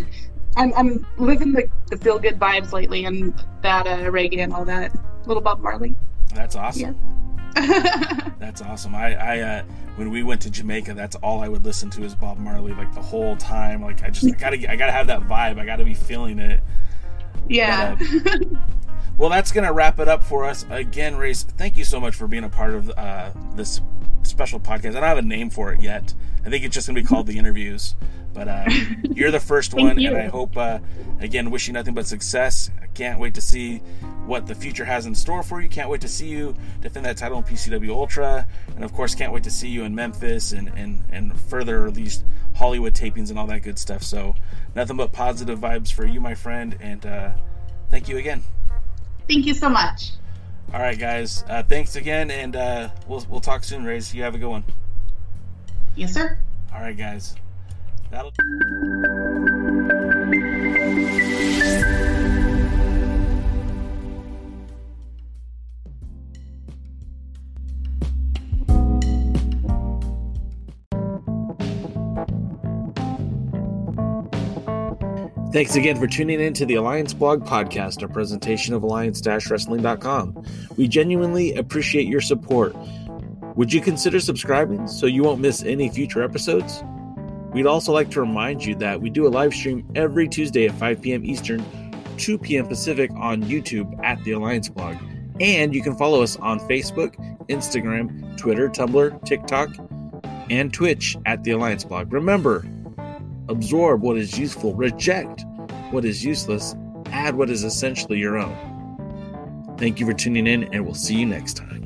S3: I'm I'm living the, the feel good vibes lately and that uh, reggae and all that. Little Bob Marley.
S2: That's awesome. (laughs) That's awesome. I, I uh, when we went to Jamaica, that's all I would listen to is Bob Marley, like the whole time. Like I just I gotta I gotta have that vibe. I gotta be feeling it.
S3: yeah. (laughs)
S2: Well, that's gonna wrap it up for us again, Raze. Thank you so much for being a part of uh, this special podcast. I don't have a name for it yet. I think it's just gonna be called the interviews. But uh, (laughs) you're the first one,
S3: you.
S2: and I hope uh, again wish you nothing but success. I can't wait to see what the future has in store for you. Can't wait to see you defend that title in PCW Ultra, and of course, can't wait to see you in Memphis and and and further these Hollywood tapings and all that good stuff. So nothing but positive vibes for you, my friend, and uh, thank you again.
S3: Thank you so much.
S2: All right, guys. Uh, thanks again, and uh, we'll we'll talk soon, Raze. You have a good one.
S3: Yes, sir.
S2: All right, guys. That'll. Thanks again for tuning in to the Alliance Blog Podcast, a presentation of alliance-wrestling.com. We genuinely appreciate your support. Would you consider subscribing so you won't miss any future episodes? We'd also like to remind you that we do a live stream every Tuesday at 5 p.m. Eastern, 2 p.m. Pacific on YouTube at the Alliance Blog. And you can follow us on Facebook, Instagram, Twitter, Tumblr, TikTok, and Twitch at the Alliance Blog. Remember, absorb what is useful, reject what is useless, add what is essentially your own. Thank you for tuning in, and we'll see you next time.